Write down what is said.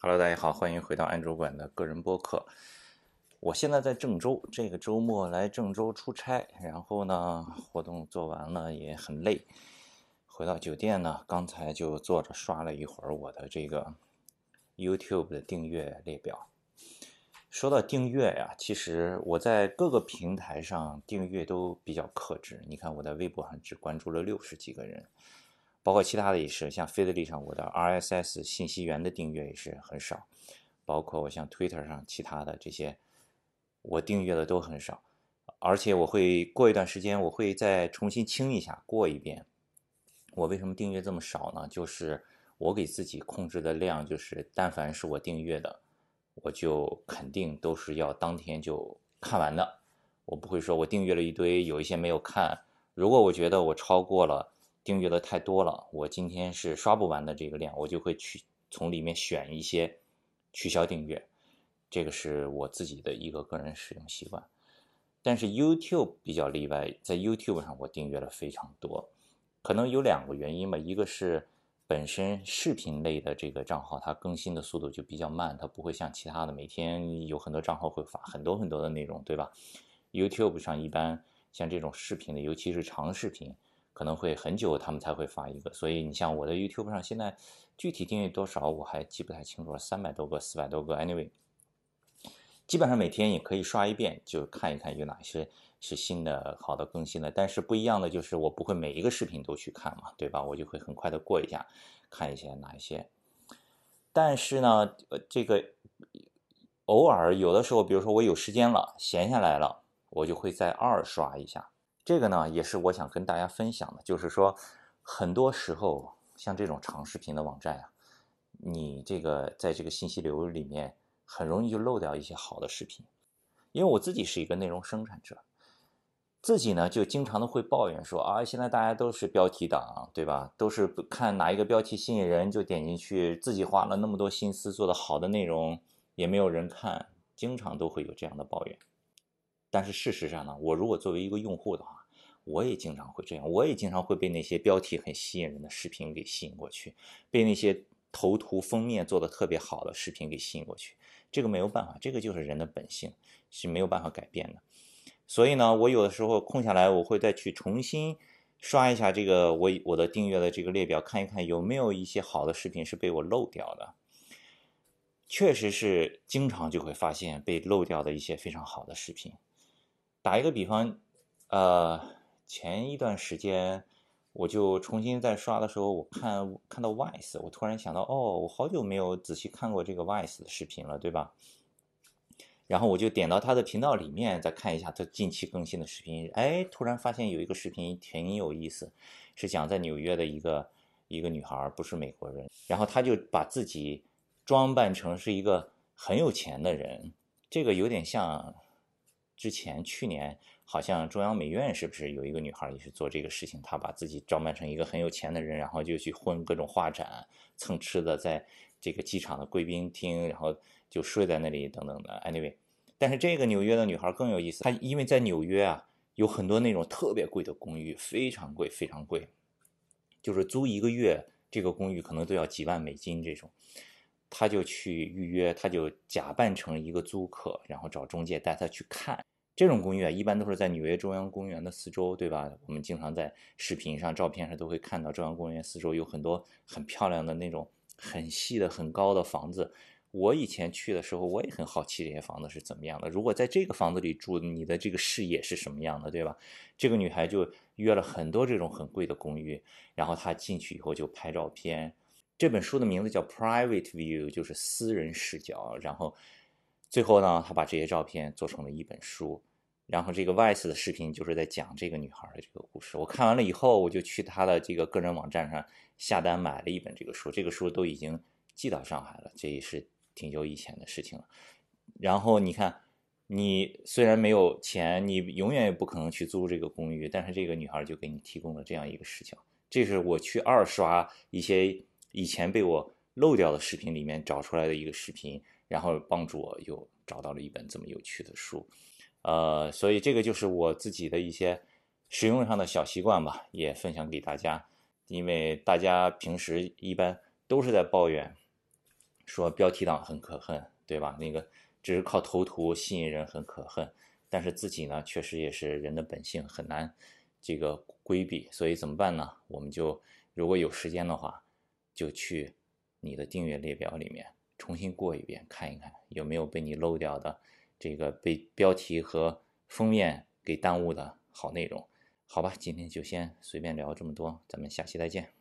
Hello，大家好，欢迎回到安卓馆的个人播客。我现在在郑州，这个周末来郑州出差，然后呢，活动做完了也很累。回到酒店呢，刚才就坐着刷了一会儿我的这个 YouTube 的订阅列表。说到订阅呀，其实我在各个平台上订阅都比较克制。你看我在微博上只关注了六十几个人。包括其他的也是，像 Feedly 上我的 RSS 信息源的订阅也是很少，包括我像 Twitter 上其他的这些，我订阅的都很少，而且我会过一段时间我会再重新清一下，过一遍。我为什么订阅这么少呢？就是我给自己控制的量，就是但凡是我订阅的，我就肯定都是要当天就看完的，我不会说我订阅了一堆，有一些没有看。如果我觉得我超过了。订阅的太多了，我今天是刷不完的这个量，我就会去从里面选一些取消订阅，这个是我自己的一个个人使用习惯。但是 YouTube 比较例外，在 YouTube 上我订阅了非常多，可能有两个原因吧，一个是本身视频类的这个账号它更新的速度就比较慢，它不会像其他的每天有很多账号会发很多很多的内容，对吧？YouTube 上一般像这种视频的，尤其是长视频。可能会很久，他们才会发一个，所以你像我的 YouTube 上，现在具体订阅多少我还记不太清楚了，三百多个、四百多个，anyway，基本上每天也可以刷一遍，就看一看有哪些是新的、好的更新的。但是不一样的就是，我不会每一个视频都去看嘛，对吧？我就会很快的过一下，看一下哪一些。但是呢，呃，这个偶尔有的时候，比如说我有时间了，闲下来了，我就会再二刷一下。这个呢，也是我想跟大家分享的，就是说，很多时候像这种长视频的网站啊，你这个在这个信息流里面很容易就漏掉一些好的视频。因为我自己是一个内容生产者，自己呢就经常的会抱怨说啊，现在大家都是标题党，对吧？都是看哪一个标题吸引人就点进去，自己花了那么多心思做的好的内容也没有人看，经常都会有这样的抱怨。但是事实上呢，我如果作为一个用户的话，我也经常会这样，我也经常会被那些标题很吸引人的视频给吸引过去，被那些头图封面做的特别好的视频给吸引过去。这个没有办法，这个就是人的本性，是没有办法改变的。所以呢，我有的时候空下来，我会再去重新刷一下这个我我的订阅的这个列表，看一看有没有一些好的视频是被我漏掉的。确实是经常就会发现被漏掉的一些非常好的视频。打一个比方，呃。前一段时间，我就重新在刷的时候，我看看到 Vice，我突然想到，哦，我好久没有仔细看过这个 Vice 的视频了，对吧？然后我就点到他的频道里面，再看一下他近期更新的视频。哎，突然发现有一个视频挺有意思，是讲在纽约的一个一个女孩，不是美国人，然后她就把自己装扮成是一个很有钱的人，这个有点像之前去年。好像中央美院是不是有一个女孩也是做这个事情？她把自己装扮成一个很有钱的人，然后就去混各种画展、蹭吃的，在这个机场的贵宾厅，然后就睡在那里等等的。Anyway，但是这个纽约的女孩更有意思，她因为在纽约啊，有很多那种特别贵的公寓，非常贵，非常贵，就是租一个月这个公寓可能都要几万美金这种。她就去预约，她就假扮成一个租客，然后找中介带她去看。这种公寓啊，一般都是在纽约中央公园的四周，对吧？我们经常在视频上、照片上都会看到中央公园四周有很多很漂亮的那种很细的、很高的房子。我以前去的时候，我也很好奇这些房子是怎么样的。如果在这个房子里住，你的这个视野是什么样的，对吧？这个女孩就约了很多这种很贵的公寓，然后她进去以后就拍照片。这本书的名字叫《Private View》，就是私人视角。然后最后呢，他把这些照片做成了一本书。然后这个 Vice 的视频就是在讲这个女孩的这个故事。我看完了以后，我就去他的这个个人网站上下单买了一本这个书。这个书都已经寄到上海了，这也是挺久以前的事情了。然后你看，你虽然没有钱，你永远也不可能去租这个公寓，但是这个女孩就给你提供了这样一个视角。这是我去二刷一些以前被我漏掉的视频里面找出来的一个视频，然后帮助我又找到了一本这么有趣的书。呃，所以这个就是我自己的一些使用上的小习惯吧，也分享给大家。因为大家平时一般都是在抱怨说标题党很可恨，对吧？那个只是靠头图吸引人很可恨，但是自己呢，确实也是人的本性很难这个规避，所以怎么办呢？我们就如果有时间的话，就去你的订阅列表里面重新过一遍，看一看有没有被你漏掉的这个被标题和封面给耽误的好内容。好吧，今天就先随便聊这么多，咱们下期再见。